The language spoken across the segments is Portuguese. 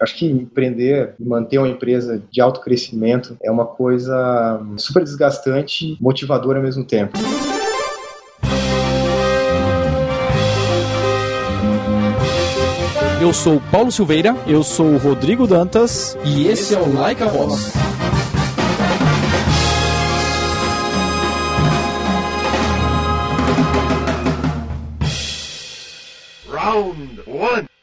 Acho que empreender e manter uma empresa de alto crescimento é uma coisa super desgastante, motivadora ao mesmo tempo. Eu sou Paulo Silveira, eu sou Rodrigo Dantas e esse é o Like a Voz. Round 1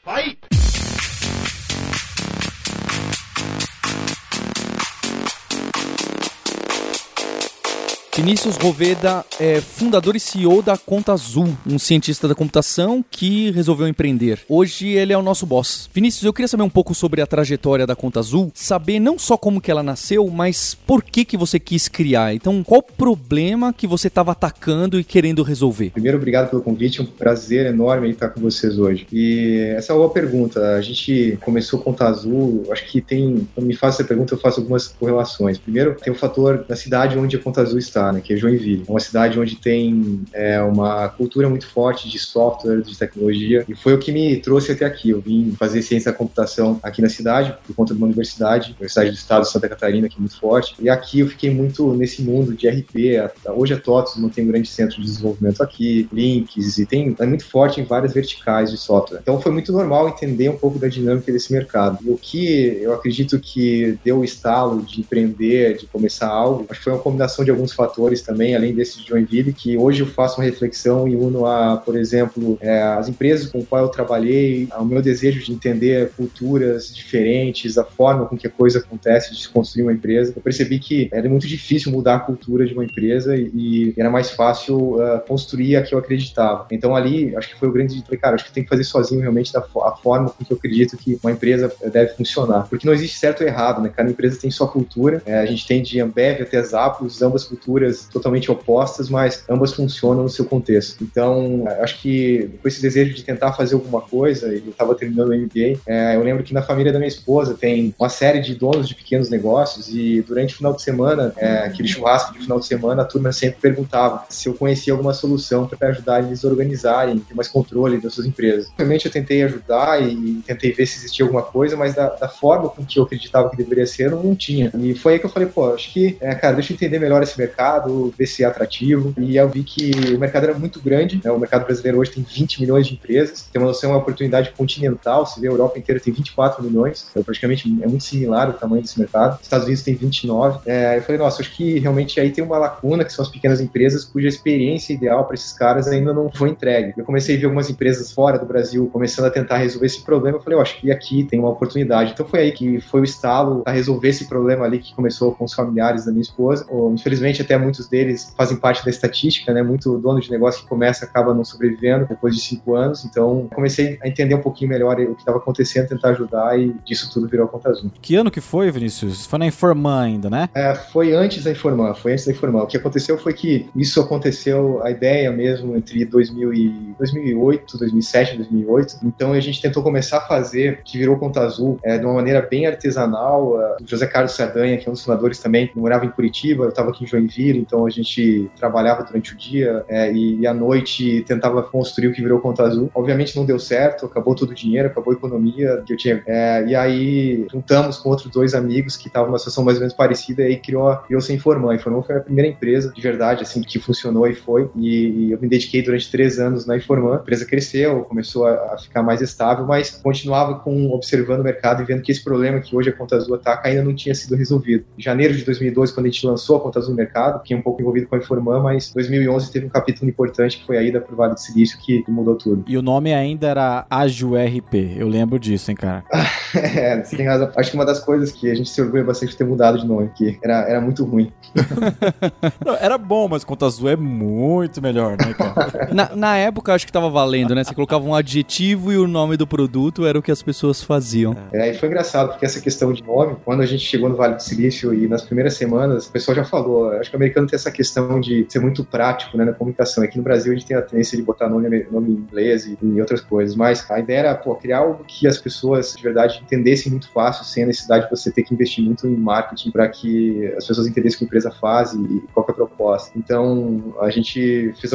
Vinícius Roveda é fundador e CEO da Conta Azul, um cientista da computação que resolveu empreender. Hoje ele é o nosso boss. Vinícius, eu queria saber um pouco sobre a trajetória da Conta Azul, saber não só como que ela nasceu, mas por que que você quis criar. Então, qual problema que você estava atacando e querendo resolver? Primeiro, obrigado pelo convite, é um prazer enorme estar com vocês hoje. E essa é uma pergunta. A gente começou Conta Azul, acho que tem, quando me faz essa pergunta, eu faço algumas correlações. Primeiro, tem o fator da cidade onde a Conta Azul está né, que é Joinville. É uma cidade onde tem é, uma cultura muito forte de software, de tecnologia, e foi o que me trouxe até aqui. Eu vim fazer ciência da computação aqui na cidade, por conta de uma universidade, Universidade do Estado de Santa Catarina, que é muito forte, e aqui eu fiquei muito nesse mundo de RP. Hoje a TOTS não tem um grande centro de desenvolvimento aqui, links, e tem, é muito forte em várias verticais de software. Então foi muito normal entender um pouco da dinâmica desse mercado. E o que eu acredito que deu o estalo de empreender, de começar algo, acho que foi uma combinação de alguns fatores fatores também, além desse de Joinville, que hoje eu faço uma reflexão e uno a, por exemplo, é, as empresas com quais eu trabalhei, ao meu desejo de entender culturas diferentes, a forma com que a coisa acontece de construir uma empresa. Eu percebi que era muito difícil mudar a cultura de uma empresa e, e era mais fácil uh, construir a que eu acreditava. Então ali, acho que foi o grande falei, cara, acho que tem que fazer sozinho realmente da a forma com que eu acredito que uma empresa deve funcionar. Porque não existe certo ou errado, né? Cada empresa tem sua cultura. É, a gente tem de Ambev até Zappos, ambas culturas culturas totalmente opostas, mas ambas funcionam no seu contexto. Então, acho que com esse desejo de tentar fazer alguma coisa, eu estava terminando o MBA, é, eu lembro que na família da minha esposa tem uma série de donos de pequenos negócios e durante o final de semana, é, aquele churrasco de final de semana, a turma sempre perguntava se eu conhecia alguma solução para ajudar eles a organizarem, ter mais controle das suas empresas. Realmente eu tentei ajudar e tentei ver se existia alguma coisa, mas da, da forma com que eu acreditava que deveria ser, eu não tinha. E foi aí que eu falei, pô, acho que, é, cara, deixa eu entender melhor esse mercado, mercado, ver se é atrativo. E eu vi que o mercado era muito grande. Né? O mercado brasileiro hoje tem 20 milhões de empresas. Tem uma noção, é uma oportunidade continental. Se vê a Europa inteira tem 24 milhões. Então, praticamente é muito similar o tamanho desse mercado. Estados Unidos tem 29. É, eu falei, nossa, acho que realmente aí tem uma lacuna, que são as pequenas empresas, cuja experiência ideal para esses caras ainda não foi entregue. Eu comecei a ver algumas empresas fora do Brasil começando a tentar resolver esse problema. Eu falei, eu acho que aqui tem uma oportunidade. Então foi aí que foi o estalo a resolver esse problema ali que começou com os familiares da minha esposa. Infelizmente, até muitos deles fazem parte da estatística, né? Muito dono de negócio que começa acaba não sobrevivendo depois de cinco anos. Então, comecei a entender um pouquinho melhor o que estava acontecendo, tentar ajudar e disso tudo virou a conta Zoom. Que ano que foi, Vinícius? Foi na Informan ainda, né? É, foi antes da Informan, foi antes da Informan. O que aconteceu foi que isso aconteceu, a ideia mesmo, entre 2000 e 2008, 2007 e 2008. Então, a gente tentou começar a fazer, que virou Conta Azul, é, de uma maneira bem artesanal. O José Carlos Sardanha, que é um dos fundadores também, morava em Curitiba, eu estava aqui em Joinville, então a gente trabalhava durante o dia é, e, e, à noite tentava construir o que virou Conta Azul. Obviamente não deu certo, acabou todo o dinheiro, acabou a economia que eu tinha. É, e aí juntamos com outros dois amigos que estavam numa situação mais ou menos parecida e criou, criou a Informan. A Informan foi a primeira empresa de verdade assim que funcionou e foi. E, e eu me dediquei durante três anos na Informan. A empresa cresceu, começou a, a, ficar mais estável, mas continuava com observando o mercado e vendo que esse problema que hoje a Conta Azul ataca ainda não tinha sido resolvido. Em janeiro de 2012, quando a gente lançou a Conta Azul no mercado, que é um pouco envolvido com a Informan, mas 2011 teve um capítulo importante que foi a ida pro Vale do Silício que mudou tudo. E o nome ainda era Ágil RP, eu lembro disso, hein, cara? é, você tem razão. Acho que uma das coisas que a gente se orgulha bastante de ter mudado de nome, que era, era muito ruim. Não, era bom, mas Conta Azul é muito melhor, né, cara? na, na época, acho que tava valendo, né? Você colocava um adjetivo e o nome do produto era o que as pessoas faziam. É, e foi engraçado, porque essa questão de nome, quando a gente chegou no Vale do Silício e nas primeiras semanas, o pessoal já falou, acho que o americano tem essa questão de ser muito prático né, na comunicação. Aqui no Brasil a gente tem a tendência de botar nome, nome em inglês e, e outras coisas, mas a ideia era pô, criar algo que as pessoas de verdade entendessem muito fácil, sem a necessidade de você ter que investir muito em marketing para que as pessoas entendessem o que a empresa faz e qual é a proposta. Então a gente fez,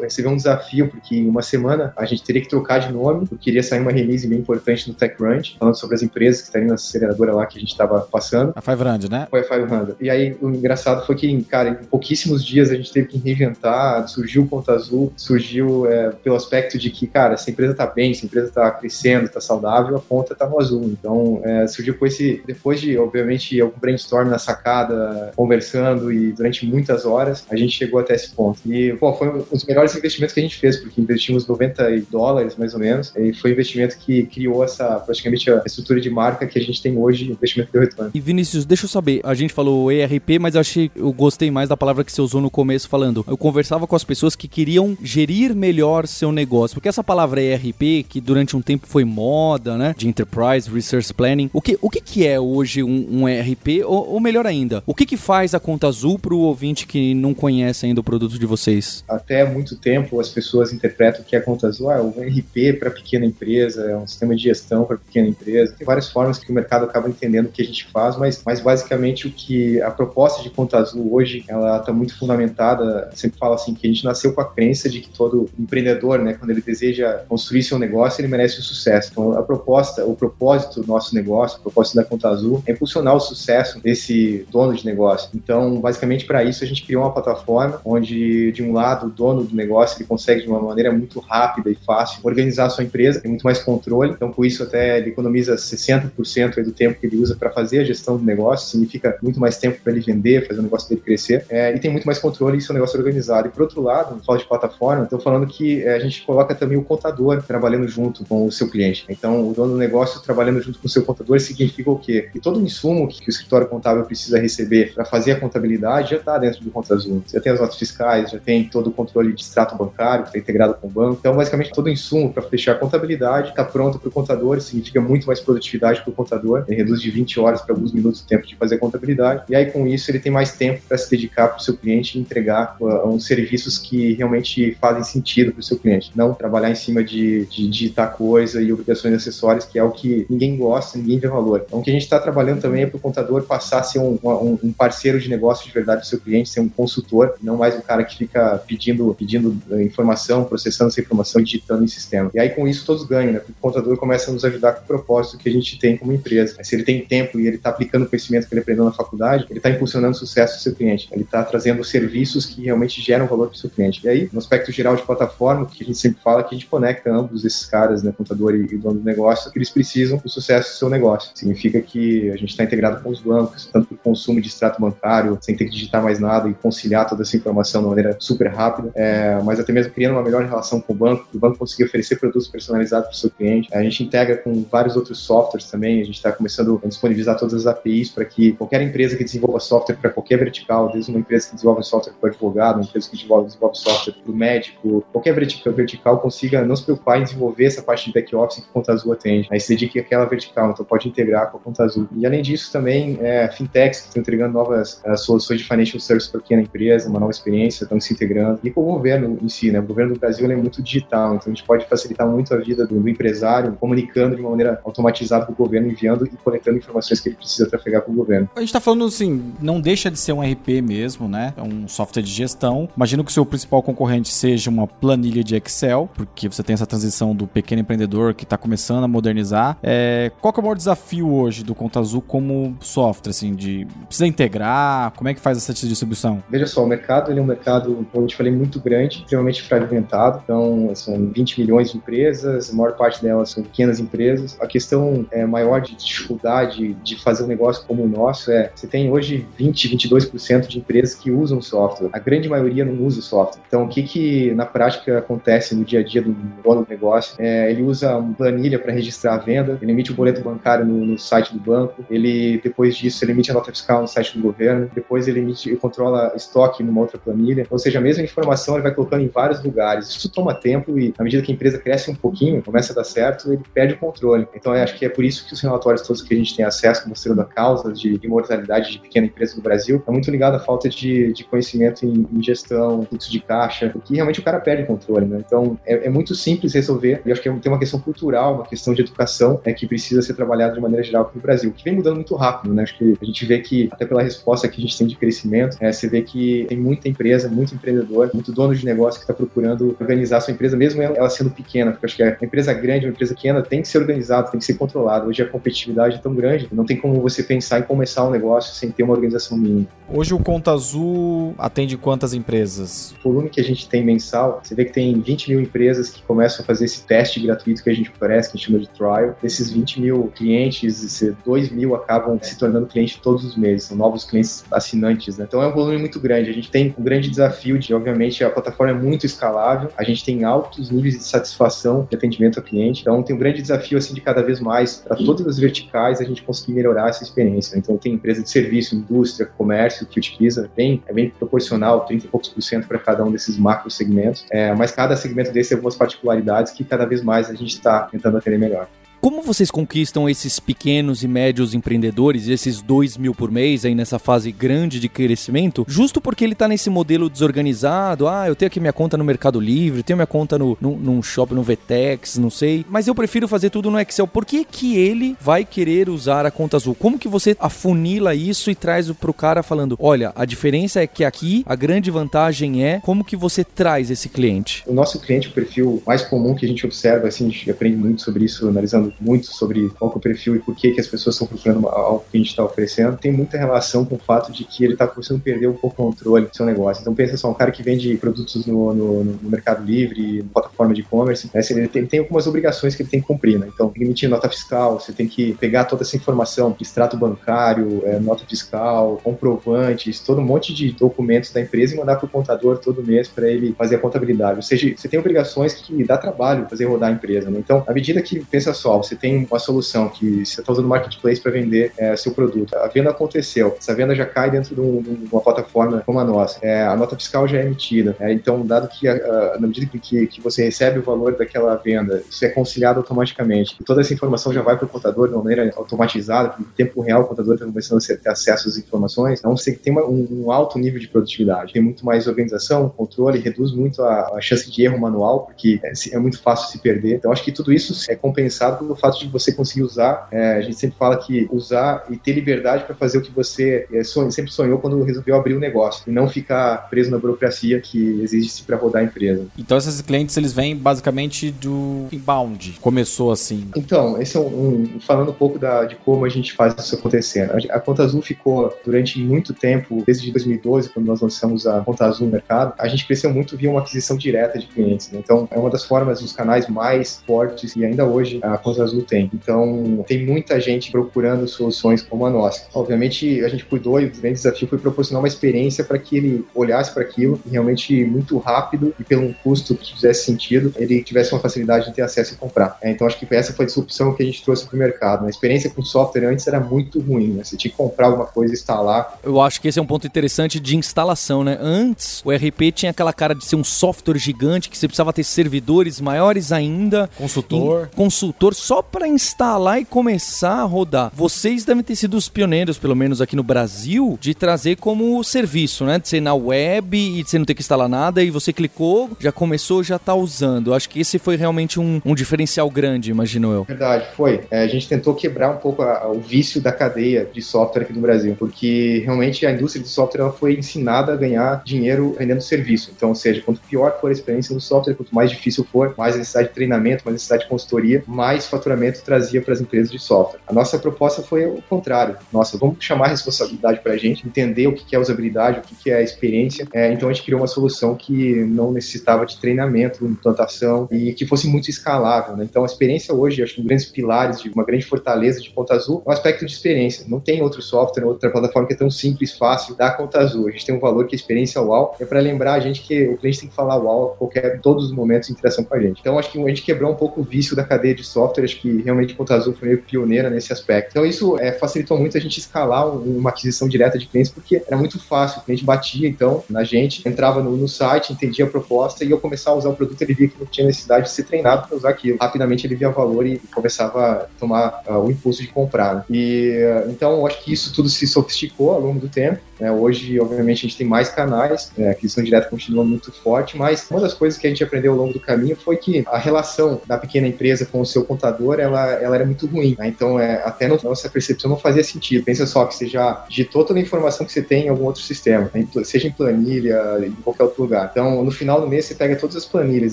recebeu um desafio, porque em uma semana a gente teria que trocar de nome, porque iria sair uma release bem importante no TechCrunch, falando sobre as empresas que estariam na aceleradora lá que a gente estava passando. A 500, né? Foi a 500. E aí o engraçado foi que, cara, pouquíssimos dias a gente teve que reinventar, surgiu o Conta Azul, surgiu é, pelo aspecto de que, cara, se a empresa tá bem, se a empresa tá crescendo, tá saudável, a conta tá no azul. Então, é, surgiu com esse, depois de, obviamente, algum brainstorm na sacada, conversando e durante muitas horas, a gente chegou até esse ponto. E, pô, foi um dos melhores investimentos que a gente fez, porque investimos 90 dólares, mais ou menos, e foi um investimento que criou essa, praticamente, a estrutura de marca que a gente tem hoje, investimento de retorno. E Vinícius, deixa eu saber, a gente falou ERP, mas eu achei, eu gostei mais da palavra que você usou no começo, falando, eu conversava com as pessoas que queriam gerir melhor seu negócio, porque essa palavra ERP, que durante um tempo foi moda, né, de Enterprise Research Planning, o que, o que, que é hoje um, um ERP, ou, ou, melhor ainda, o que, que faz a Conta Azul para o ouvinte que não conhece ainda o produto de vocês? Até muito tempo as pessoas interpretam que a Conta Azul é um ERP para pequena empresa, é um sistema de gestão para pequena empresa, tem várias formas que o mercado acaba entendendo o que a gente faz, mas, mas basicamente o que a proposta de Conta Azul hoje, ela está muito fundamentada, sempre falo assim, que a gente nasceu com a crença de que todo empreendedor, né, quando ele deseja construir seu negócio, ele merece o sucesso. Então, a proposta, o propósito do nosso negócio, o propósito da Conta Azul, é impulsionar o sucesso desse dono de negócio. Então, basicamente, para isso, a gente criou uma plataforma onde, de um lado, o dono do negócio ele consegue, de uma maneira muito rápida e fácil, organizar a sua empresa, tem muito mais controle. Então, com isso, até ele economiza 60% do tempo que ele usa para fazer a gestão do negócio, significa muito mais tempo para ele vender, fazer o negócio dele crescer, é, e tem muito mais controle e seu negócio organizado. E, por outro lado, no falo de plataforma, estou falando que é, a gente coloca também o contador trabalhando junto com o seu cliente. Então, o dono do negócio trabalhando junto com o seu contador significa o quê? Que todo o insumo que, que o escritório contábil precisa receber para fazer a contabilidade já está dentro do Conta Azul. Já tem as notas fiscais, já tem todo o controle de extrato bancário, que está integrado com o banco. Então, basicamente, todo o insumo para fechar a contabilidade está pronto para o contador, significa muito mais produtividade para o contador. Ele reduz de 20 horas para alguns minutos o tempo de fazer a contabilidade. E aí, com isso, ele tem mais tempo para se dedicar para o seu cliente e entregar uh, uns serviços que realmente fazem sentido para o seu cliente. Não trabalhar em cima de, de digitar coisa e obrigações acessórias, que é o que ninguém gosta, ninguém vê valor. Então, o que a gente está trabalhando também é para o contador passar a ser um, um, um, parceiro de negócio de verdade do seu cliente, ser um consultor, não mais um cara que fica pedindo, pedindo uh, informação, processando essa informação digitando em sistema. E aí, com isso, todos ganham, né? Porque o contador começa a nos ajudar com o propósito que a gente tem como empresa. Se ele tem tempo e ele está aplicando o conhecimento que ele aprendeu na faculdade, ele está impulsionando o sucesso do seu cliente. Ele está trazendo serviços que realmente geram valor para o seu cliente. E aí, no aspecto geral de plataforma, que a gente sempre fala que a gente conecta ambos esses caras, né, contador e, e dono do negócio, que eles precisam do sucesso do seu negócio. Significa que a gente está integrado com os bancos, tanto para o consumo de extrato bancário, sem ter que digitar mais nada e conciliar toda essa informação de maneira super rápida, é, mas até mesmo criando uma melhor relação com o banco, o banco conseguir oferecer produtos personalizados para o seu cliente. A gente integra com vários outros softwares também, a gente está começando a disponibilizar todas as APIs para que qualquer empresa que desenvolva software para qualquer vertical, desde uma empresa que desenvolve software para o advogado, uma empresa que desenvolve, desenvolve software para o médico, qualquer vertical, vertical consiga não se preocupar em desenvolver essa parte de back-office que a Conta Azul atende. Aí se dedique àquela vertical, então pode integrar com a Conta Azul. E além disso, também é, fintechs que estão entregando novas uh, soluções de financial service para pequena empresa, uma nova experiência, estão se integrando. E com o governo em si, né? O governo do Brasil é muito digital, então a gente pode facilitar muito a vida do, do empresário, comunicando de uma maneira automatizada com o governo, enviando e coletando informações que ele precisa trafegar com o governo. A gente está falando assim, não deixa de ser um RP mesmo, né? É um software de gestão. Imagino que o seu principal concorrente seja uma planilha de Excel, porque você tem essa transição do pequeno empreendedor que está começando a modernizar. É, qual que é o maior desafio hoje do Conta Azul como software, assim, de precisa integrar? Como é que faz essa distribuição? Veja só, o mercado ele é um mercado, como eu te falei, muito grande, extremamente fragmentado. Então, são 20 milhões de empresas, a maior parte delas são pequenas empresas. A questão é, maior de dificuldade de fazer um negócio como o nosso é, você tem hoje 20, 22% de empresas que usam software. A grande maioria não usa software. Então, o que que na prática acontece no dia a dia do dono do negócio? É, ele usa uma planilha para registrar a venda, ele emite o um boleto bancário no, no, site do banco, ele depois disso ele emite a nota fiscal no site do governo, depois ele emite, ele controla estoque numa outra planilha. Ou seja, a mesma informação ele vai colocando em vários lugares. Isso toma tempo e à medida que a empresa cresce um pouquinho, começa a dar certo, ele perde o controle. Então, eu acho que é por isso que os relatórios todos que a gente tem acesso, mostrando a causa de imortalidade de pequena empresa no Brasil, é muito ligado à falta falta de, de conhecimento em, em, gestão, fluxo de caixa, que realmente o cara perde o controle, né? Então, é, é, muito simples resolver, e acho que tem uma questão cultural, uma questão de educação, é que precisa ser trabalhada de maneira geral aqui no Brasil, que vem mudando muito rápido, né? Acho que a gente vê que, até pela resposta que a gente tem de crescimento, é, você vê que tem muita empresa, muito empreendedor, muito dono de negócio que está procurando organizar sua empresa, mesmo ela sendo pequena, porque acho que a empresa grande, uma empresa pequena, tem que ser organizada, tem que ser controlada. Hoje a competitividade é tão grande, não tem como você pensar em começar um negócio sem ter uma organização mínima. Hoje o Conta Azul atende quantas empresas? O volume que a gente tem mensal, você vê que tem 20 mil empresas que começam a fazer esse teste gratuito que a gente oferece, que a gente chama de trial. Desses 20 mil clientes, 2 mil acabam se tornando clientes todos os meses, são novos clientes assinantes, né? Então é um volume muito grande. A gente tem um grande desafio de, obviamente, a plataforma é muito escalável, a gente tem altos níveis de satisfação de atendimento ao cliente, então tem um grande desafio, assim, de cada vez mais, para todas as verticais, a gente conseguir melhorar essa experiência. Então tem empresa de serviço, indústria, comércio que utiliza, bem, é bem proporcional, 30 e poucos por cento para cada um desses macro segmentos, é, mas cada segmento desse tem algumas particularidades que cada vez mais a gente está tentando atender melhor. Como vocês conquistam esses pequenos e médios empreendedores, esses 2 mil por mês aí nessa fase grande de crescimento, justo porque ele está nesse modelo desorganizado, ah, eu tenho aqui minha conta no Mercado Livre, tenho minha conta no, no, num shopping, no Vetex, não sei, mas eu prefiro fazer tudo no Excel. Por que que ele vai querer usar a conta azul? Como que você afunila isso e traz pro cara falando, olha, a diferença é que aqui a grande vantagem é como que você traz esse cliente? O nosso cliente, o perfil mais comum que a gente observa, assim, a gente aprende muito sobre isso analisando muito sobre qual é o perfil e por que, que as pessoas estão procurando algo que a gente está oferecendo, tem muita relação com o fato de que ele está começando a perder um pouco o controle do seu negócio. Então pensa só, um cara que vende produtos no, no, no Mercado Livre, na plataforma de e-commerce, né, ele, tem, tem, algumas obrigações que ele tem que cumprir, né? Então, emitir nota fiscal, você tem que pegar toda essa informação, extrato bancário, é, nota fiscal, comprovantes, todo um monte de documentos da empresa e mandar para o contador todo mês para ele fazer a contabilidade. Ou seja, você tem obrigações que dá trabalho fazer rodar a empresa, né? Então, à medida que, pensa só, você tem uma solução que você está usando marketplace para vender é, seu produto. A venda aconteceu, essa venda já cai dentro de, um, de uma plataforma como a nossa. É, a nota fiscal já é emitida. É, então, dado que a, a, na medida que, que você recebe o valor daquela venda, isso é conciliado automaticamente. E toda essa informação já vai para o contador de uma maneira automatizada, em tempo real o contador está começando a ter acesso às informações. Então, você tem uma, um, um, alto nível de produtividade. Tem muito mais organização, controle, reduz muito a, a chance de erro manual, porque é, é muito fácil se perder. Então, acho que tudo isso é compensado pelo fato de você conseguir usar, é, a gente sempre fala que usar e ter liberdade para fazer o que você é, sonha, sempre sonhou quando resolveu abrir um negócio e não ficar preso na burocracia que existe para rodar a empresa. Então esses clientes eles vêm basicamente do inbound, começou assim. Então, esse é um, um falando um pouco da, de como a gente faz isso acontecer. A, a Conta Azul ficou durante muito tempo, desde 2012, quando nós lançamos a Conta Azul no mercado, a gente cresceu muito via uma aquisição direta de clientes. Né? Então, é uma das formas, dos canais mais fortes e ainda hoje a Conta Azul tem. Então, tem muita gente procurando soluções como a nossa. Obviamente, a gente cuidou e o grande desafio foi proporcionar uma experiência para que ele olhasse para aquilo e realmente muito rápido e pelo um custo que fizesse sentido, ele tivesse uma facilidade de ter acesso e comprar. É, então, acho que essa foi a disrupção que a gente trouxe para o mercado. A experiência com software antes era muito ruim, né? Você tinha que comprar alguma coisa e instalar. Eu acho que esse é um ponto interessante de instalação, né? Antes, o RP tinha aquela cara de ser um software gigante que você precisava ter servidores maiores ainda. Consultor. Consultor só para instalar e começar a rodar. Vocês devem ter sido os pioneiros, pelo menos aqui no Brasil, de trazer como serviço, né? De ser na web e de você não ter que instalar nada e você clicou, já começou, já tá usando. Acho que esse foi realmente um, um diferencial grande, imagino eu. Verdade, foi. É, a gente tentou quebrar um pouco a, a, o vício da cadeia de software aqui no Brasil, porque realmente a indústria de software ela foi ensinada a ganhar dinheiro vendendo serviço. Então, ou seja, quanto pior for a experiência no software, quanto mais difícil for, mais necessidade de treinamento, mais necessidade de consultoria, mais faturamento trazia para as empresas de software. A nossa proposta foi o contrário. Nossa, vamos chamar a responsabilidade para a gente, entender o que é usabilidade, o que é experiência. É, então a gente criou uma solução que não necessitava de treinamento, implantação e que fosse muito escalável. Né? Então a experiência hoje, acho que um grandes pilares de uma grande fortaleza de Conta Azul é o aspecto de experiência. Não tem outro software, outra plataforma que é tão simples, fácil da Conta Azul. A gente tem um valor que a experiência é UAU é para lembrar a gente que o cliente tem que falar UAU qualquer, todos os momentos de interação com a gente. Então acho que a gente quebrou um pouco o vício da cadeia de software acho que realmente Conta Azul foi meio pioneira nesse aspecto. Então isso é, facilitou muito a gente escalar uma aquisição direta de clientes, porque era muito fácil, o cliente batia então na gente, entrava no, no site, entendia a proposta e eu começava a usar o produto, ele via que não tinha necessidade de ser treinado para usar aquilo. Rapidamente ele via valor e começava a tomar uh, o impulso de comprar. Né? E uh, então eu acho que isso tudo se sofisticou ao longo do tempo. Né? Hoje, obviamente, a gente tem mais canais, né? a aquisição direta continua muito forte, mas uma das coisas que a gente aprendeu ao longo do caminho foi que a relação da pequena empresa com o seu contador, ela, ela era muito ruim. Né? Então, é, até no, nossa percepção não fazia sentido. Pensa só que você já digitou toda a informação que você tem em algum outro sistema, né? seja em planilha, em qualquer outro lugar. Então, no final do mês, você pega todas as planilhas,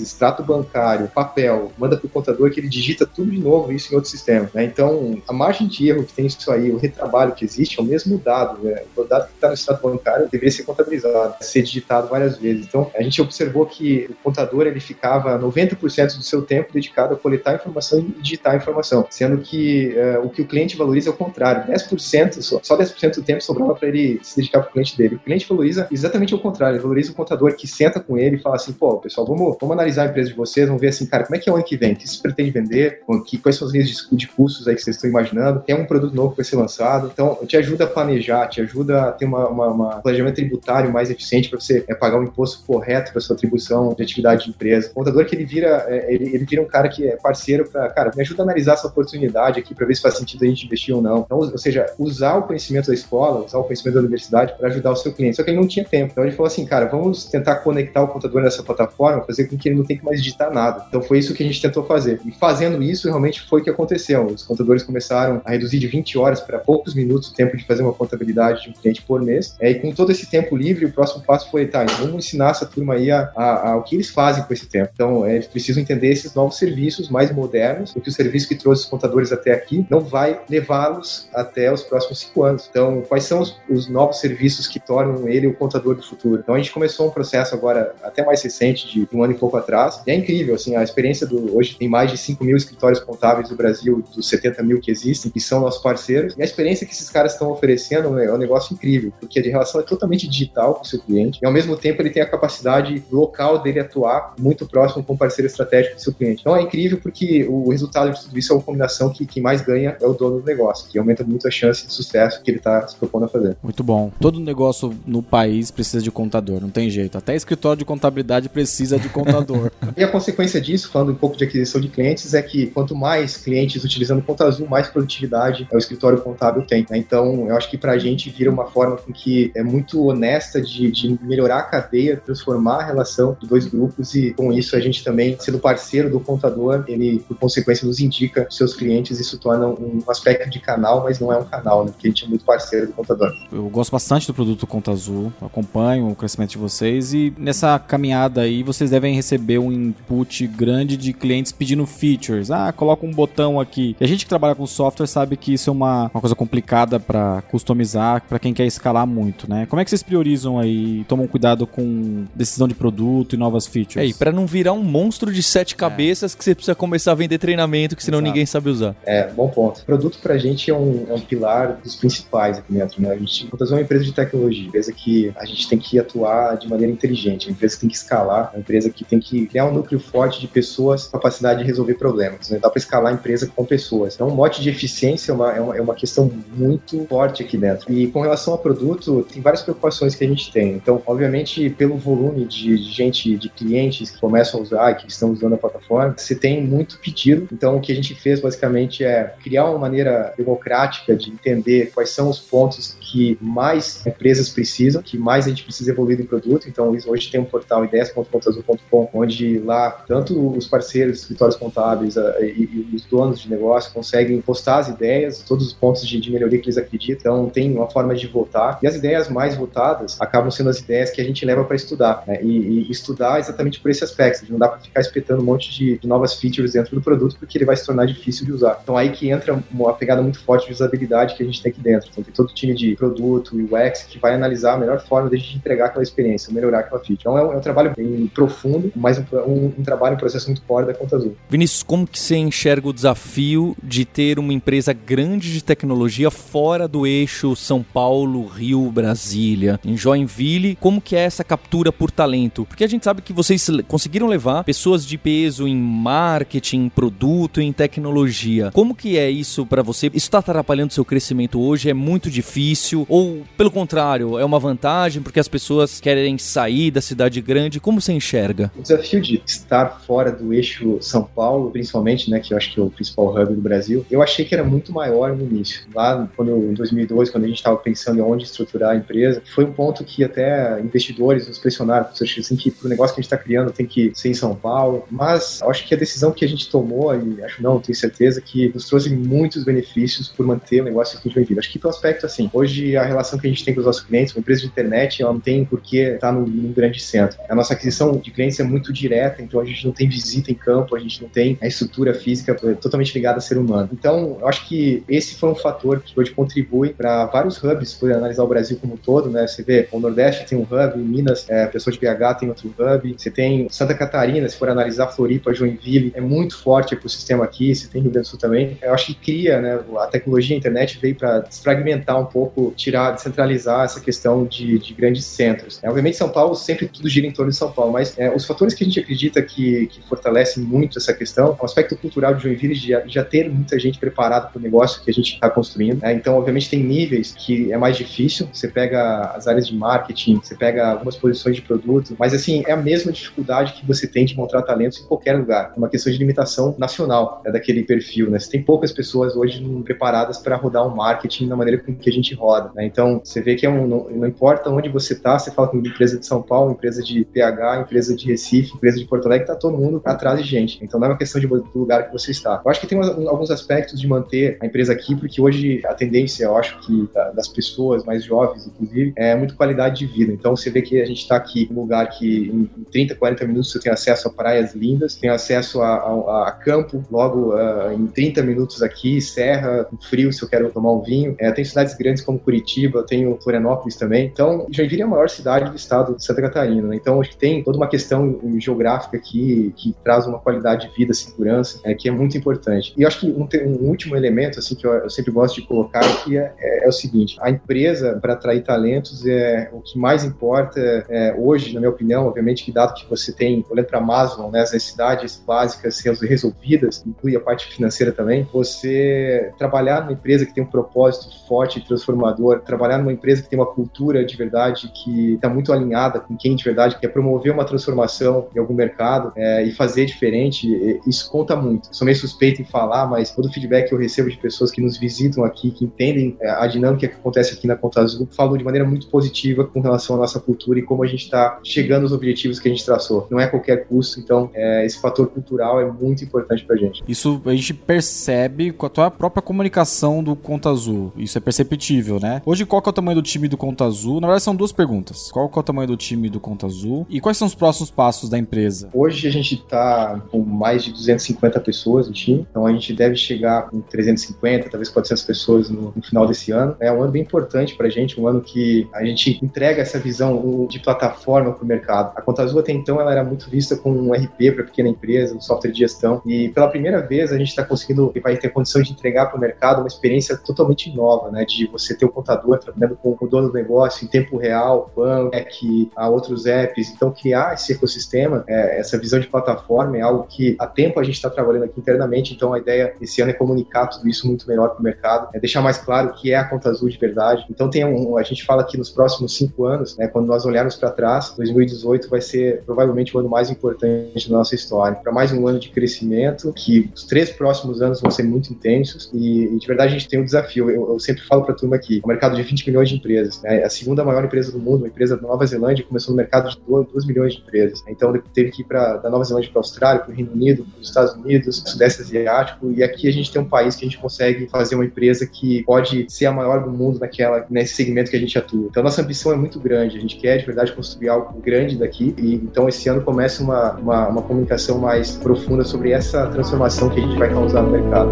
extrato bancário, papel, manda para o contador que ele digita tudo de novo isso em outro sistema. Né? Então, a margem de erro que tem isso aí, o retrabalho que existe, é o mesmo dado. Né? O dado que está no extrato bancário deveria ser contabilizado, ser digitado várias vezes. Então, a gente observou que o contador ele ficava 90% do seu tempo dedicado a coletar informação e digitar informação, sendo que uh, o que o cliente valoriza é o contrário. 10%, só, só 10% do tempo sobrava para ele se dedicar para o cliente dele. O cliente valoriza exatamente o contrário, ele valoriza o contador que senta com ele e fala assim, pô, pessoal, vamos, vamos analisar a empresa de vocês, vamos ver assim, cara, como é que é o ano que vem? O que você pretende vender? Quais são as linhas de, de custos aí que vocês estão imaginando? Tem um produto novo que vai ser lançado? Então, te ajuda a planejar, te ajuda a ter uma, uma planejamento tributário mais eficiente para você é, pagar o imposto correto para sua atribuição de atividade de empresa. O contador que ele vira, é, ele, ele vira um cara que é parceiro para, cara, me ajuda a analisar essa oportunidade aqui para ver se faz sentido a gente investir ou não. Então, ou seja, usar o conhecimento da escola, usar o conhecimento da universidade para ajudar o seu cliente. Só que ele não tinha tempo. Então ele falou assim, cara, vamos tentar conectar o contador nessa plataforma, fazer com que ele não tenha que mais digitar nada. Então foi isso que a gente tentou fazer. E fazendo isso, realmente foi o que aconteceu. Os contadores começaram a reduzir de 20 horas para poucos minutos o tempo de fazer uma contabilidade de um cliente por mês. É, e com todo esse tempo livre, o próximo passo foi, tá, então vamos ensinar essa turma aí a, a, a, o que eles fazem com esse tempo. Então, é, eles precisam entender esses novos serviços mais modernos, porque o serviço que trouxe os contadores até aqui não vai levá-los até os próximos cinco anos. Então, quais são os, os, novos serviços que tornam ele o contador do futuro? Então, a gente começou um processo agora até mais recente, de um ano e pouco atrás, e é incrível, assim, a experiência do... Hoje tem mais de 5 mil escritórios contábeis no Brasil, dos 70 mil que existem, que são nossos parceiros, e a experiência que esses caras estão oferecendo é um negócio incrível, porque a relação é totalmente digital com o seu cliente, e ao mesmo tempo ele tem a capacidade local dele atuar muito próximo com o parceiro estratégico do seu cliente. Então é incrível porque o resultado de tudo isso é uma combinação que quem mais ganha é o dono do negócio, que aumenta muito a chance de sucesso que ele está se propondo a fazer. Muito bom. Todo negócio no país precisa de contador, não tem jeito. Até escritório de contabilidade precisa de contador. e a consequência disso, falando um pouco de aquisição de clientes, é que quanto mais clientes utilizando Conta Azul, mais produtividade o escritório contábil tem. Né? Então, eu acho que para a gente vira uma forma com que é muito honesta de, de melhorar a cadeia, transformar a relação de dois grupos e com isso a gente também, sendo parceiro do contador, ele por consequência nos indica seus clientes, isso torna um aspecto de canal, mas não é um canal, né? Porque a gente é muito parceiro do contador. Eu gosto bastante do produto Conta Azul, acompanho o crescimento de vocês e nessa caminhada aí vocês devem receber um input grande de clientes pedindo features. Ah, coloca um botão aqui. E a gente que trabalha com software sabe que isso é uma, uma coisa complicada para customizar, para quem quer escalar muito, né? Como é que vocês priorizam aí, tomam cuidado com decisão de produto e novas features? É, e para não virar um monstro de sete é. cabeças que você precisa começar a vender treinamento, que senão Exato. ninguém sabe usar. É, bom ponto. Produto pra gente é um, é um pilar dos principais aqui dentro, né? A gente é uma empresa de tecnologia, empresa que a gente tem que atuar de maneira inteligente, uma empresa que tem que escalar, uma empresa que tem que criar um núcleo forte de pessoas, capacidade de resolver problemas. Né? Dá para escalar a empresa com pessoas. Então, o mote de eficiência é uma, é uma, é uma questão muito forte aqui dentro. E com relação ao produto, tem várias preocupações que a gente tem. Então, obviamente, pelo volume de gente, de clientes que começam a usar, que estão usando a plataforma, você tem muito pedido. Então, o que a gente fez basicamente é criar uma maneira democrática de entender quais são os pontos que mais empresas precisam, que mais a gente precisa evoluir em produto. Então, hoje tem um portal ideias.contazul.com, onde lá tanto os parceiros, escritórios contábeis e, os donos de negócio conseguem postar as ideias, todos os pontos de, de melhoria que eles acreditam. Então, tem uma forma de votar. E as ideias mais votadas acabam sendo as ideias que a gente leva para estudar. Né? E, e, estudar exatamente por esse aspecto. Não dá para ficar espetando um monte de, de, novas features dentro do produto, porque ele vai se tornar difícil de usar. Então, aí que entra uma pegada muito forte de usabilidade que a gente tem aqui dentro. Então, tem todo o time de produto e UX que vai analisar a melhor forma de a gente entregar aquela experiência, melhorar aquela feature. Então, é um, é um trabalho bem profundo, mas um, um, um trabalho, um processo muito core da Conta Azul. Vinícius, como que você enxerga o desafio de ter uma empresa grande de tecnologia fora do eixo São Paulo, Rio, Brasília, em Joinville? Como que é essa captura por talento? Porque a gente sabe que vocês conseguiram levar pessoas de peso em marketing, produto, produto, em tecnologia. Como que é isso para você? Isso está atrapalhando seu crescimento hoje? É muito difícil? Ou, pelo contrário, é uma vantagem porque as pessoas querem sair da cidade grande? Como você enxerga? O desafio de estar fora do eixo São Paulo, principalmente, né, que eu acho que é o principal hub do Brasil, eu achei que era muito maior no início. Lá, quando, em 2002, quando a gente estava pensando em onde estruturar a empresa, foi um ponto que até investidores nos pressionaram, assim, que o negócio que a gente está criando tem que ser em São Paulo, mas acho que a decisão que a gente tomou, e acho não, tenho certeza, que nos trouxe muitos benefícios por manter o negócio aqui de Joinville. Acho que pelo aspecto assim, hoje a relação que a gente tem com os nossos clientes, uma empresa de internet, ela não tem por que estar no, num grande centro. A nossa aquisição de clientes é muito direta, então a gente não tem visita em campo, a gente não tem a estrutura física totalmente ligada a ser humano. Então, eu acho que esse foi um fator que hoje contribui para vários hubs, por analisar Brasil como um todo, né? Você vê, o Nordeste tem um hub, Minas, é, pessoa de BH tem outro hub, você tem Santa Catarina, se for analisar Floripa, Joinville, é muito forte o ecossistema aqui, você tem Rio Grande do Sul também. Eu acho que cria, né? A tecnologia, a internet veio para desfragmentar um pouco, tirar, descentralizar essa questão de, de grandes centros. É, obviamente, São Paulo sempre tudo gira em torno de São Paulo, mas é, os fatores que a gente acredita que, que fortalecem muito essa questão, é o aspecto cultural de Joinville, de já, já ter muita gente preparada para o negócio que a gente está construindo. Né? Então, obviamente, tem níveis que é mais difícil. Você pega as áreas de marketing, você pega algumas posições de produto, mas assim, é a mesma dificuldade que você tem de encontrar talentos em qualquer lugar. É uma questão de limitação nacional né, daquele perfil. Né? Você tem poucas pessoas hoje preparadas para rodar um marketing da maneira com que a gente roda. Né? Então, você vê que é um, não, não importa onde você está, você fala com uma empresa de São Paulo, empresa de PH, empresa de Recife, empresa de Porto Alegre, tá todo mundo atrás de gente. Então, não é uma questão de, do lugar que você está. Eu acho que tem alguns aspectos de manter a empresa aqui, porque hoje a tendência, eu acho que das pessoas mais jovens, inclusive, é muito qualidade de vida. Então, você vê que a gente está aqui em um lugar que em 30, 40 minutos você tem acesso a praias lindas, tem acesso a, a, a campo, logo uh, em 30 minutos aqui, serra, frio, se eu quero tomar um vinho. É, tem cidades grandes como Curitiba, tenho Florianópolis também. Então, Joinville é a maior cidade do estado de Santa Catarina. Né? Então, acho que tem toda uma questão geográfica aqui que traz uma qualidade de vida, segurança, é, que é muito importante. E acho que um, um, último elemento, assim, que eu, eu sempre gosto de colocar aqui é, é, é o seguinte: a empresa, para atrair talentos, é o que mais importa é, hoje, na minha opinião, obviamente, que dado que você tem, olhando para Maslow, né, as necessidades básicas resolvidas, inclui a parte financeira também, você trabalhar numa empresa que tem um propósito forte e transformador, trabalhar numa empresa que tem uma cultura de verdade que está muito alinhada com quem de verdade quer promover uma transformação em algum mercado é, e fazer diferente, isso conta muito. Sou meio suspeito em falar, mas todo o feedback que eu recebo de pessoas que nos visitam aqui, que entendem é, a dinâmica que acontece aqui na Conta Azul, falam de maneira muito positiva com relação à nossa cultura e como a gente está chegando aos objetivos que a gente traçou. Não é qualquer custo, então é, esse fator cultural é muito importante para a gente. Isso a gente percebe com a própria comunicação do Conta Azul. Isso é perceptível, né? Hoje, qual é o tamanho do time do Conta Azul? Na verdade, são duas perguntas. Qual é o tamanho do time do Conta Azul? E quais são os próximos passos da empresa? Hoje a gente está com mais de 250 pessoas no time, então a gente deve chegar com 350, talvez 400 pessoas no, no final desse ano. É um ano bem importante para gente, um ano que a gente entrega essa visão de plataforma para o mercado. A Conta Azul até então ela era muito vista como um RP para pequena empresa, um software de gestão, e pela primeira vez a gente está conseguindo e vai ter condição de entregar para o mercado uma experiência totalmente nova, né? De você ter o contador trabalhando com o dono do negócio em tempo real, banco, que há outros apps, então criar esse ecossistema, é, essa visão de plataforma é algo que há tempo a gente está trabalhando aqui internamente, então a ideia esse ano é comunicar tudo isso muito melhor para o mercado, é deixar mais claro o que é a conta azul de verdade. Então tem um, a gente fala que nos próximos cinco anos, né, quando nós olharmos para trás, 2018 vai ser provavelmente o ano mais importante da nossa história. Para mais um ano de crescimento, que os três próximos anos vão ser muito intensos e, e de verdade a gente tem um desafio. Eu, eu sempre falo para a turma aqui, o mercado de 20 milhões de empresas, né, a segunda maior empresa do mundo, uma empresa da Nova Zelândia, começou no mercado de 2, 2 milhões de empresas. Então teve que ir pra, da Nova Zelândia para a Austrália, para o Reino Unido, para os Estados Unidos, Sudeste Asiático, e aqui a gente tem um país que a gente consegue fazer uma empresa que pode ser a maior do mundo naquela, nesse segmento que a gente atua. Então nossa ambição é muito grande, a gente quer de verdade construir algo grande daqui, e então esse ano começa uma, uma, uma comunicação mais profunda sobre essa transformação que a gente vai causar no mercado.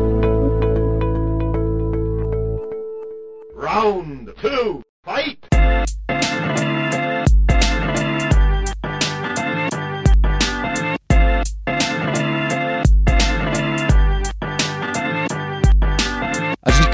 Round two,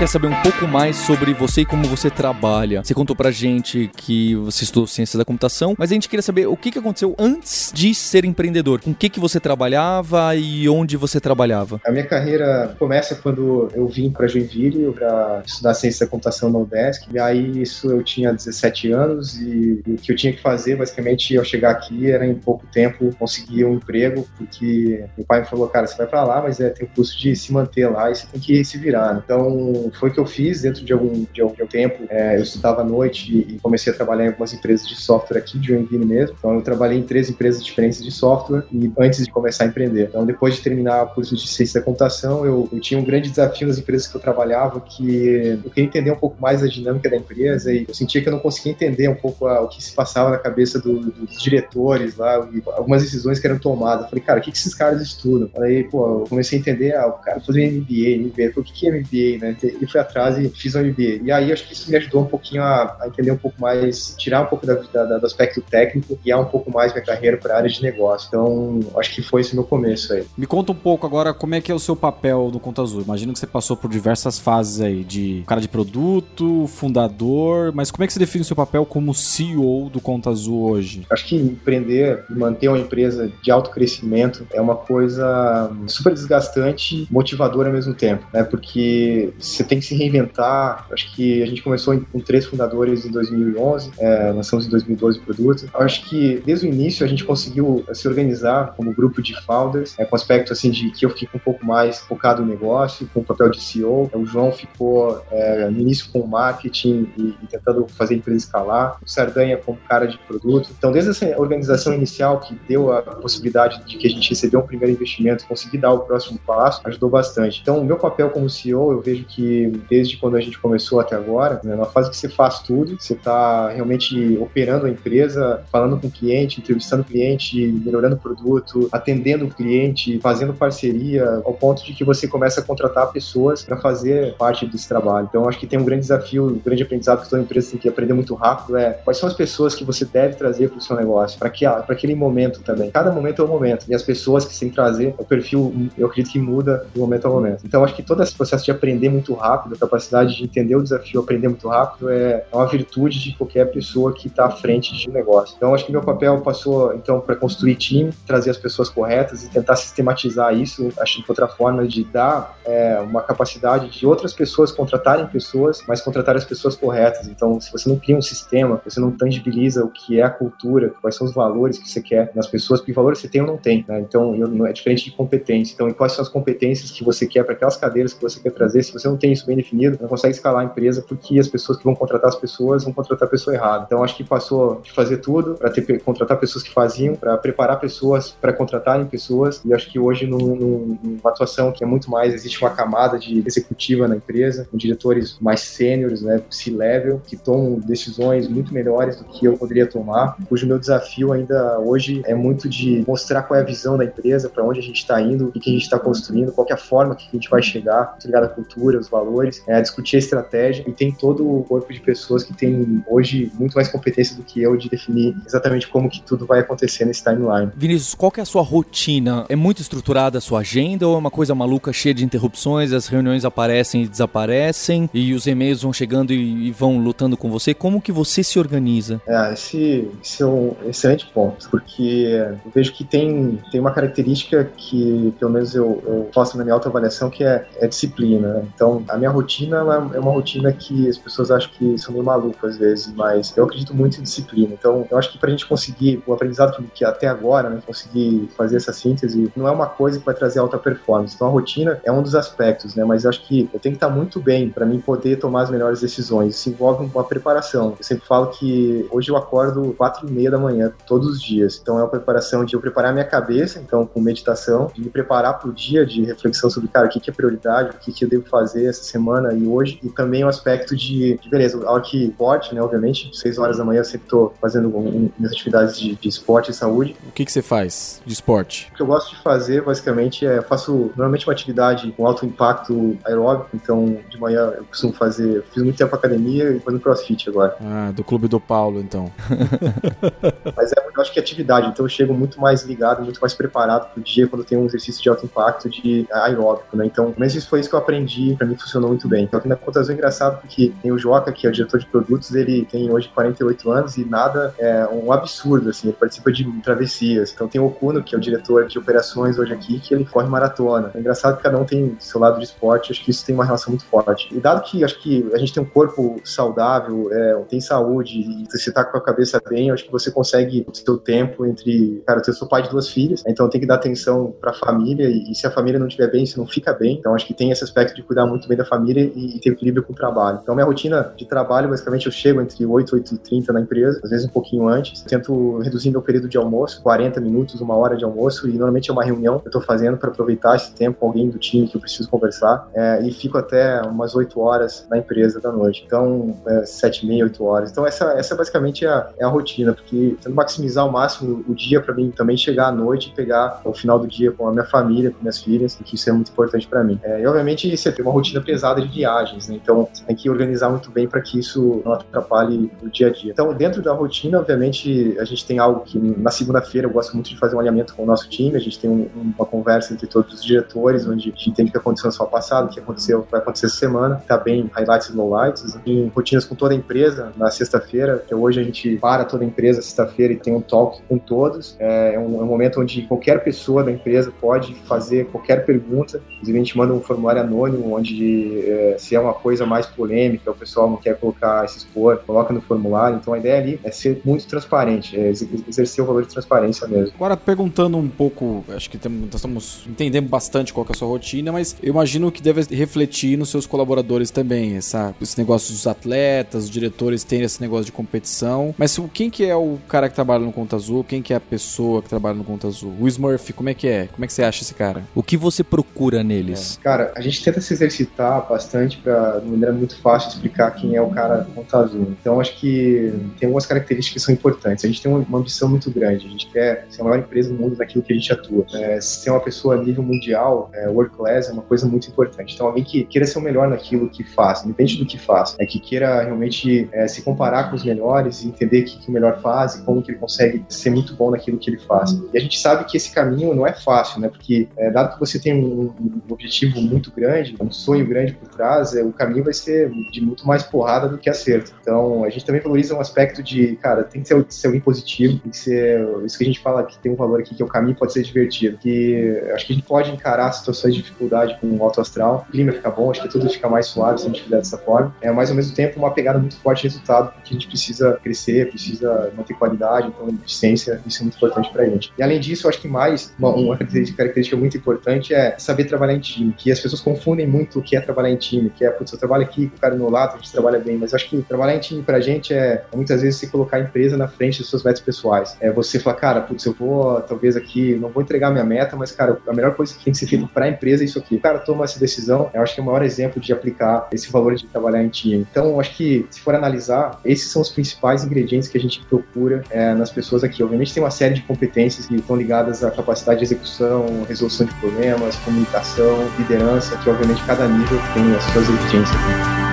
quer saber um pouco mais sobre você e como você trabalha. Você contou pra gente que você estudou ciência da computação, mas a gente queria saber o que, aconteceu antes de ser empreendedor. Com o que, que você trabalhava e onde você trabalhava? A minha carreira começa quando eu vim para Joinville para estudar ciência da computação na UDESC. E aí, isso eu tinha 17 anos e, e o que eu tinha que fazer, basicamente, ao chegar aqui, era em pouco tempo conseguir um emprego, porque meu pai me falou, cara, você vai para lá, mas é, tem o custo de se manter lá e você tem que se virar. Então, o que eu fiz dentro de algum, de algum tempo. É, eu estudava à noite e comecei a trabalhar em algumas empresas de software aqui de Joinville mesmo. Então, eu trabalhei em três empresas diferentes de software e antes de começar a empreender. Então, depois de terminar o curso de ciência da computação, eu, eu tinha um grande desafio nas empresas que eu trabalhava, que eu queria entender um pouco mais a dinâmica da empresa e eu sentia que eu não conseguia entender um pouco a, o que se passava na cabeça do, dos diretores lá, e algumas decisões que eram tomadas. Eu falei, cara, o que, que esses caras estudam? Aí, pô, eu comecei a entender, ah, o cara fazia MBA, MBA. O que, que é MBA, né? E fui atrás e fiz um MBA. E aí, acho que isso me ajudou um pouquinho a, a entender um pouco mais, tirar um pouco da, da, do aspecto técnico e guiar um pouco mais minha carreira para a área de negócio. Então, acho que foi esse meu começo aí. Me conta um pouco agora como é que é o seu papel no Conta Azul. Imagino que você passou por diversas fases aí, de cara de produto, fundador, mas como é que você define o seu papel como CEO do Conta Azul hoje? Acho que empreender e manter uma empresa de alto crescimento é uma coisa super desgastante, motivadora ao mesmo tempo, né? Porque você tem que se reinventar. Acho que a gente começou com três fundadores em 2011, é, lançamos em 2012 o produto. Acho que desde o início a gente conseguiu se organizar como grupo de founders, é, com aspecto assim de que eu fico um pouco mais focado no negócio, com o papel de CEO. O João ficou é, no início com o marketing e, e, tentando fazer a empresa escalar. O Sardanha como cara de produto. Então, desde essa organização inicial que deu a possibilidade de que a gente recebeu um primeiro investimento, conseguir dar o próximo passo, ajudou bastante. Então, o meu papel como CEO, eu vejo que desde quando a gente começou até agora, né, na fase que você faz tudo, você está realmente operando a empresa, falando com o cliente, entrevistando o cliente, melhorando o produto, atendendo o cliente, fazendo parceria, ao ponto de que você começa a contratar pessoas para fazer parte desse trabalho. Então, acho que tem um grande desafio, um grande aprendizado que toda empresa tem que aprender muito rápido é quais são as pessoas que você deve trazer para o seu negócio, para aquele momento também. Cada momento é um momento. E as pessoas que você tem que trazer, o perfil, eu acredito que muda de momento a momento. Então, acho que todo esse processo de aprender muito rápido, a capacidade de entender o desafio, aprender muito rápido, é uma virtude de qualquer pessoa que está à frente de um negócio. Então, acho que meu papel passou, então, para construir time, trazer as pessoas corretas e tentar sistematizar isso. Acho que outra forma de dar é, uma capacidade de outras pessoas contratarem pessoas, mas contratar as pessoas corretas. Então, se você não cria um sistema, você não tangibiliza o que é a cultura, quais são os valores que você quer nas pessoas, porque valores você tem ou não tem. Né? Então, não é diferente de competência. Então, quais são as competências que você quer para aquelas cadeiras que você quer trazer? Se você não tem isso bem definido, não consegue escalar a empresa porque as pessoas que vão contratar as pessoas vão contratar a pessoa errada. Então, acho que passou de fazer tudo para contratar pessoas que faziam, para preparar pessoas para contratarem pessoas. E acho que hoje, num, num, numa atuação que é muito mais, existe uma camada de executiva na empresa, com diretores mais sêniores, né, C-level, que tomam decisões muito melhores do que eu poderia tomar, cujo meu desafio ainda hoje é muito de mostrar qual é a visão da empresa, para onde a gente está indo, o que a gente está construindo, qual é a forma que a gente vai chegar, ligado à cultura, os valores, é, discutir a estratégia e tem todo o corpo de pessoas que tem hoje muito mais competência do que eu de definir exatamente como que tudo vai acontecer nesse timeline. Vinícius, qual que é a sua rotina? É muito estruturada a sua agenda ou é uma coisa maluca, cheia de interrupções, as reuniões aparecem e desaparecem e os e-mails vão chegando e, vão lutando com você? Como que você se organiza? É, esse, esse é um excelente ponto, porque eu vejo que tem, tem uma característica que, pelo menos eu, eu faço na minha autoavaliação, que é, é disciplina. Né? Então, a minha rotina é uma rotina que as pessoas acham que são meio malucas às vezes, mas eu acredito muito em disciplina. Então, eu acho que pra gente conseguir, o aprendizado que, que até agora, né, conseguir fazer essa síntese, não é uma coisa que vai trazer alta performance. Então, a rotina é um dos aspectos, né? Mas eu acho que eu tenho que estar muito bem para mim poder tomar as melhores decisões. Isso envolve uma preparação. Eu sempre falo que hoje eu acordo quatro e meia da manhã todos os dias. Então, é uma preparação de eu preparar minha cabeça, então com meditação, de me preparar para o dia de reflexão sobre, cara, o que, que é prioridade, o que, que eu devo fazer essa semana e hoje. E também o aspecto de, de beleza, a hora que pode, né? Obviamente, seis horas da manhã eu sempre estou fazendo um, minhas atividades de, de esporte e saúde. O que, que você faz de esporte? O que eu gosto de fazer, basicamente, é eu faço normalmente uma atividade com alto impacto aeróbico. Então, de manhã eu costumo fazer. Fiz muito tempo academia e fazendo crossfit agora. Ah, do clube do Paulo, então. Mas é, eu acho que é atividade. Então, eu chego muito mais ligado, muito mais preparado pro dia quando tem um exercício de alto impacto de aeróbico, né? Então, mas isso foi isso que eu aprendi para mim funcionou muito bem. Então na Conta Azul é engraçado porque tem o Joca, que é o diretor de produtos, ele tem hoje 48 anos e nada é um absurdo, assim, ele participa de travessias. Então tem o Okuno, que é o diretor de operações hoje aqui, que ele corre maratona. É engraçado que cada um tem seu lado de esporte, acho que isso tem uma relação muito forte. E dado que acho que a gente tem um corpo saudável, é, tem saúde e você tá com a cabeça bem, acho que você consegue o seu tempo entre, cara, eu sou pai de duas filhas, então tem que dar atenção para a família e, e, se a família não estiver bem, você não fica bem. Então acho que tem esse aspecto de cuidar muito bem da família e, ter equilíbrio com o trabalho. Então minha rotina de trabalho, basicamente eu chego entre 8 e 8 e 30 na empresa, às vezes um pouquinho antes. Tento reduzir meu período de almoço, 40 minutos, uma hora de almoço e normalmente é uma reunião que eu estou fazendo para aproveitar esse tempo com alguém do time que eu preciso conversar é, e fico até umas 8 horas na empresa da noite. Então, é, 7 e meia, 8 horas. Então essa, essa basicamente é a, é a rotina, porque tento maximizar ao máximo o dia para mim também chegar à noite e pegar o final do dia com a minha família, com minhas filhas, que isso é muito importante para mim. É, e obviamente você tem uma rotina pesada de viagens, né? Então você tem que organizar muito bem para que isso não atrapalhe o dia a dia. Então, dentro da rotina, obviamente, a gente tem algo que na segunda-feira eu gosto muito de fazer um alinhamento com o nosso time, a gente tem um, uma conversa entre todos os diretores, onde a gente entende o que aconteceu no ano passado, o que aconteceu, vai acontecer essa semana, tá bem highlights e lowlights, em rotinas com toda a empresa na sexta-feira, que hoje a gente para toda a empresa sexta-feira e tem um talk com todos. É um, é um momento onde qualquer pessoa da empresa pode fazer qualquer pergunta. Inclusive, a gente manda um formulário anônimo onde, é, se é uma coisa mais polêmica, o pessoal não quer colocar, se expor, coloca no formulário. Então, a ideia ali é ser muito transparente, é exercer o valor de transparência mesmo. Agora, perguntando um pouco, acho que temos, nós estamos entendendo bastante qual é a sua rotina, mas eu imagino que deve refletir nos seus colaboradores também, essa, esse negócio dos atletas, os diretores terem esse negócio de competição. Mas quem que é o cara que trabalha no Conta Azul? Quem que é a pessoa que trabalha no Conta Azul? O Smurf, como é que é? Como é que você acha esse cara? O que você procura neles? É. Cara, a gente tenta se exercitar bastante para, de maneira muito fácil, explicar quem é o cara do Conta Azul. Então, acho que tem algumas características que são importantes. A gente tem uma ambição muito grande. A gente quer ser a maior empresa do mundo naquilo que a gente atua. É, ser uma pessoa a nível mundial, é, world class, é uma coisa muito importante. Então, alguém que queira ser o melhor naquilo que faz, independente do que faz, é que queira realmente é, se comparar com os melhores e entender o que, que o melhor faz e como que ele consegue ser muito bom naquilo que ele faz. E a gente sabe que esse caminho não é fácil, né? Porque é, dado que você tem um, um, objetivo muito grande, um sonho grande por trás, é, o caminho vai ser de muito mais porrada do que acerto. Então, a gente também valoriza um aspecto de, cara, tem que ser, ser alguém positivo, tem que ser isso que a gente fala que tem um valor aqui, que é o caminho pode ser divertido. Que acho que a gente pode encarar situações de dificuldade com o alto astral, o clima fica bom, acho que tudo fica mais suave se a gente fizer dessa forma. É, mas ao mesmo tempo uma pegada muito forte de resultado, porque a gente precisa crescer, precisa manter qualidade, então eficiência, isso é muito importante pra gente. E além disso, acho que mais uma, uma característica muito importante é saber trabalhar em time, que as pessoas confundem muito o que é trabalhar em time, que é, putz, eu trabalho aqui com o cara no lado, a gente trabalha bem, mas acho que trabalhar em time pra gente é, muitas vezes você colocar a empresa na frente dos seus metas pessoais. É você falar, cara, putz, eu vou, talvez aqui, não vou entregar minha meta, mas, cara, a melhor coisa que tem que ser feita pra empresa é isso aqui. O cara toma essa decisão, eu acho que é o maior exemplo de aplicar esse valor de trabalhar em time. Então, acho que, se for analisar, esses são os principais ingredientes que a gente procura é, nas pessoas aqui. Obviamente, tem uma série de competências que estão ligadas à capacidade de execução, resolução de problemas, comunicação, liderança, que, obviamente, cada nível tem as suas exigências.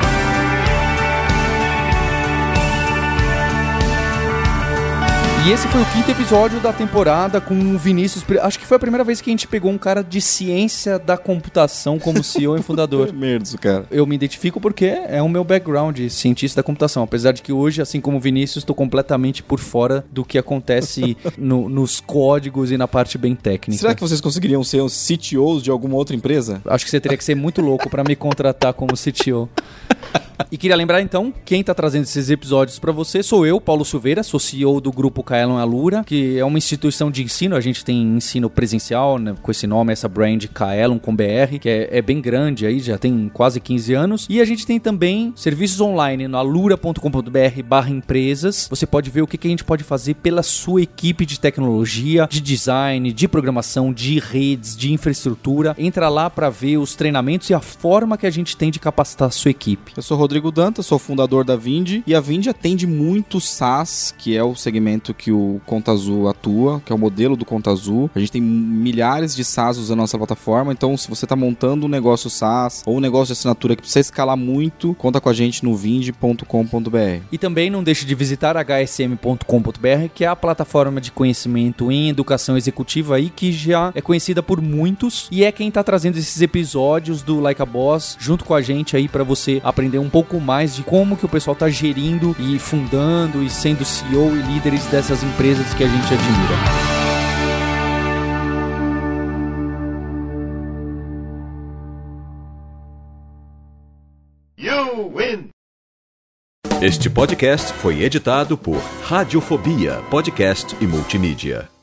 E esse foi o quinto episódio da temporada com o Vinícius. Acho que foi a primeira vez que a gente pegou um cara de ciência da computação como CEO e fundador. Merda, cara. Eu me identifico porque é o meu background, cientista da computação. Apesar de que hoje, assim como o Vinícius, estou completamente por fora do que acontece no, nos códigos e na parte bem técnica. Será que vocês conseguiriam ser os CTOs de alguma outra empresa? Acho que você teria que ser muito louco para me contratar como CTO. E queria lembrar então, quem está trazendo esses episódios para você sou eu, Paulo Silveira, sou CEO do grupo Kaelon Alura, que é uma instituição de ensino, a gente tem ensino presencial, né, com esse nome, essa brand Kaelon com BR, que é, é, bem grande aí, já tem quase 15 anos. E a gente tem também serviços online no alura.com.br barra empresas. Você pode ver o que, que a gente pode fazer pela sua equipe de tecnologia, de design, de programação, de redes, de infraestrutura. Entra lá para ver os treinamentos e a forma que a gente tem de capacitar a sua equipe. Eu sou Rodrigo Danta, sou fundador da Vind e a Vind atende muito SaaS, que é o segmento que que o Conta Azul atua, que é o modelo do Conta Azul. A gente tem milhares de SaaS usando a nossa plataforma, então se você está montando um negócio SaaS ou um negócio de assinatura que precisa escalar muito, conta com a gente no vind.com.br. E também não deixe de visitar hsm.com.br, que é a plataforma de conhecimento em educação executiva aí que já é conhecida por muitos e é quem está trazendo esses episódios do Like a Boss junto com a gente aí para você aprender um pouco mais de como que o pessoal está gerindo e fundando e sendo CEO e líderes dessas empresas que a gente admira. You win! Este podcast foi editado por Radiofobia, podcast e multimídia.